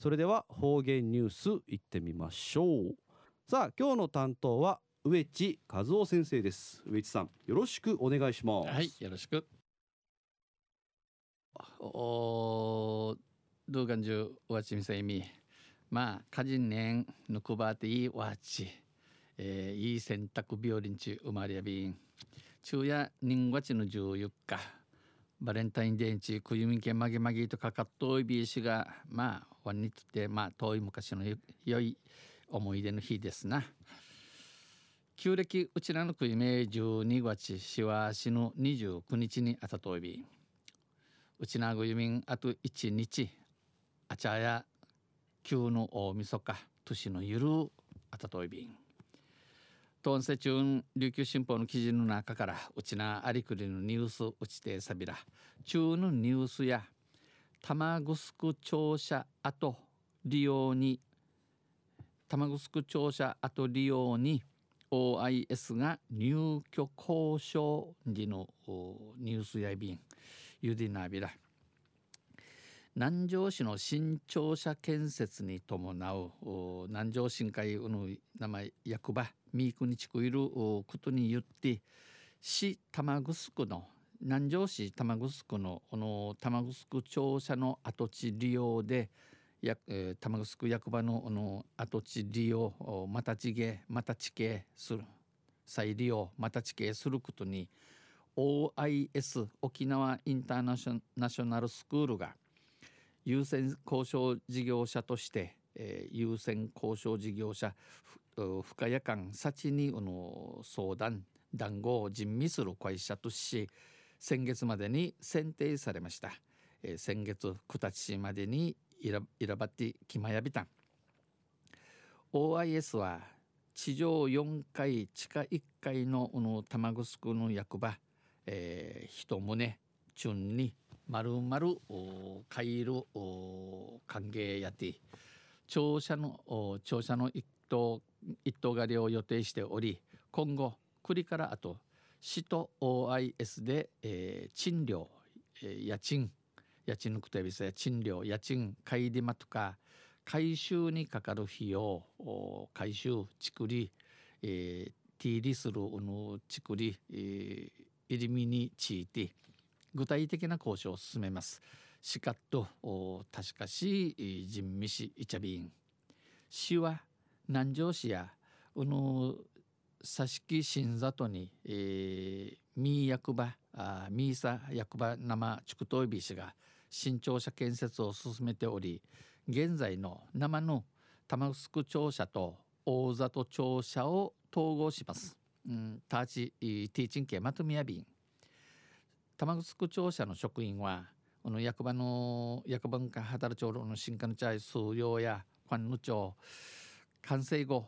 それでは方言ニュースいってみましょう。さあ今日の担当は植地和夫先生です。植地さんよろしくお願いします。はいよろしく。おどうかんじゅうわちみさいみまあ家人年ぬくばていいわち。えー、いい洗濯日和中生まれやびん。昼夜人月の14日。バレンタインデーンチクユミンケマゲマギとかかっといびいしがまあワンにとってまあ遠い昔の良い思い出の日ですな。旧暦うちらの国名12月しわしの29日にあたといびうちなぐゆみんあと1日あちゃや旧の大晦日年のゆるあたといび。んトンセチュン琉球新報の記事の中からうちなありくりのニュースうちてさびら中のニュースや玉城庁舎跡利用に玉城庁舎跡利用に OIS が入居交渉時のニュースやびんゆでなびら南城市の新庁舎建設に伴う南城新会の名前役場三国地区いることによって市玉城の南城市玉城のこの玉城庁舎の跡地利用で、玉城役場のの跡地利用また地形また地形する再利用また地形することに OIS 沖縄インターナショナルスクールが優先交渉事業者として、えー、優先交渉事業者深谷間幸にの相談談合を人味する会社とし先月までに選定されました、えー、先月9日までにイライラバティキマヤビタン OIS は地上4階地下1階のの玉城の役場、えー、一棟順に丸々買いる歓迎やて庁舎の庁舎の一棟一棟狩りを予定しており今後栗からあと市と OIS で、えー、賃料、えー、家賃家賃のくとびさや賃料家賃買いまとか回収にかかる費用回収ちくり、えー、ティーリするのちくり、えー、入り身について具体的な交渉を進めます。しかと確かし人味市イチャビン市は南城市やうの佐敷新里に、えー、ミー役場あミーサ役場生地区トイビ氏が新庁舎建設を進めており現在の生の玉城庁舎と大里庁舎を統合します。うん、ターチティーチン系まとめやびん玉城庁舎の職員はこの役場の役場か働町の新幹チャイ数量やファンヌ町完成後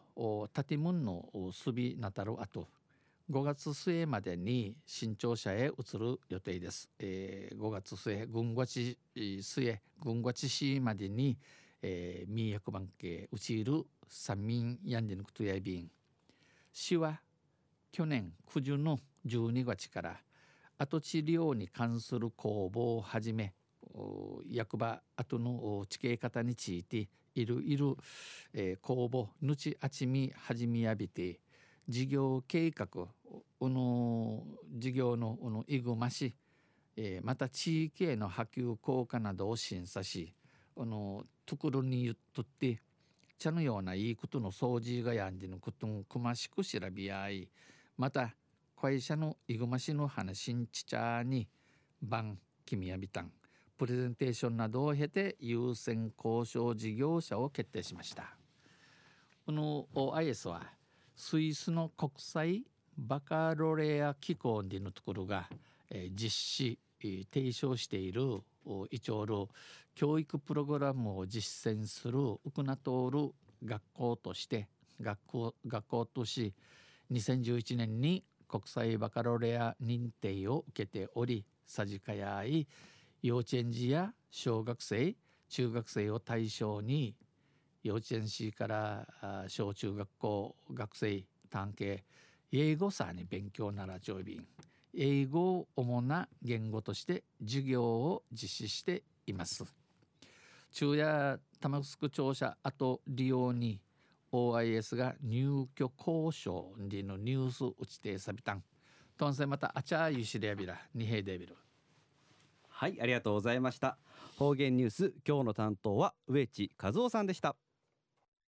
建物のすびなたる後5月末までに新庁舎へ移る予定です、えー、5月末軍月末軍月市までに、えー、民役番系うちる三民やんでぬくとやびん。市は去年9月の12月から跡地利用に関する公募を始め役場跡の地形方についているいる、えー、公募ぬちあちみ始めやびて事業計画の事業ののいぐまし、えー、また地域への波及効果などを審査しこのところに言っとって茶のようないいことの掃除がやんじのことをくましく調べ合いまた会社のいぐましの話んちちゃに番君やびたんプレゼンテーションなどを経て優先交渉事業者を決定しました。この OIS はスイスの国際バカロレア機構でのところが、実施、提唱しているイチョール教育プログラムを実践するウクナトール学校として学校学校とし2011年に国際バカロレア認定を受けておりさじかやい幼稚園児や小学生中学生を対象に幼稚園児から小中学校学生探偵英語さに勉強なら常備英語を主な言語として授業を実施しています。昼夜玉城庁舎跡利用に OIS が入居交渉でのニュース打ちてさびたんとんせまたあちゃゆしりやびらにへでびるはいありがとうございました。方言ニュース今日の担当は植地和夫さんでした。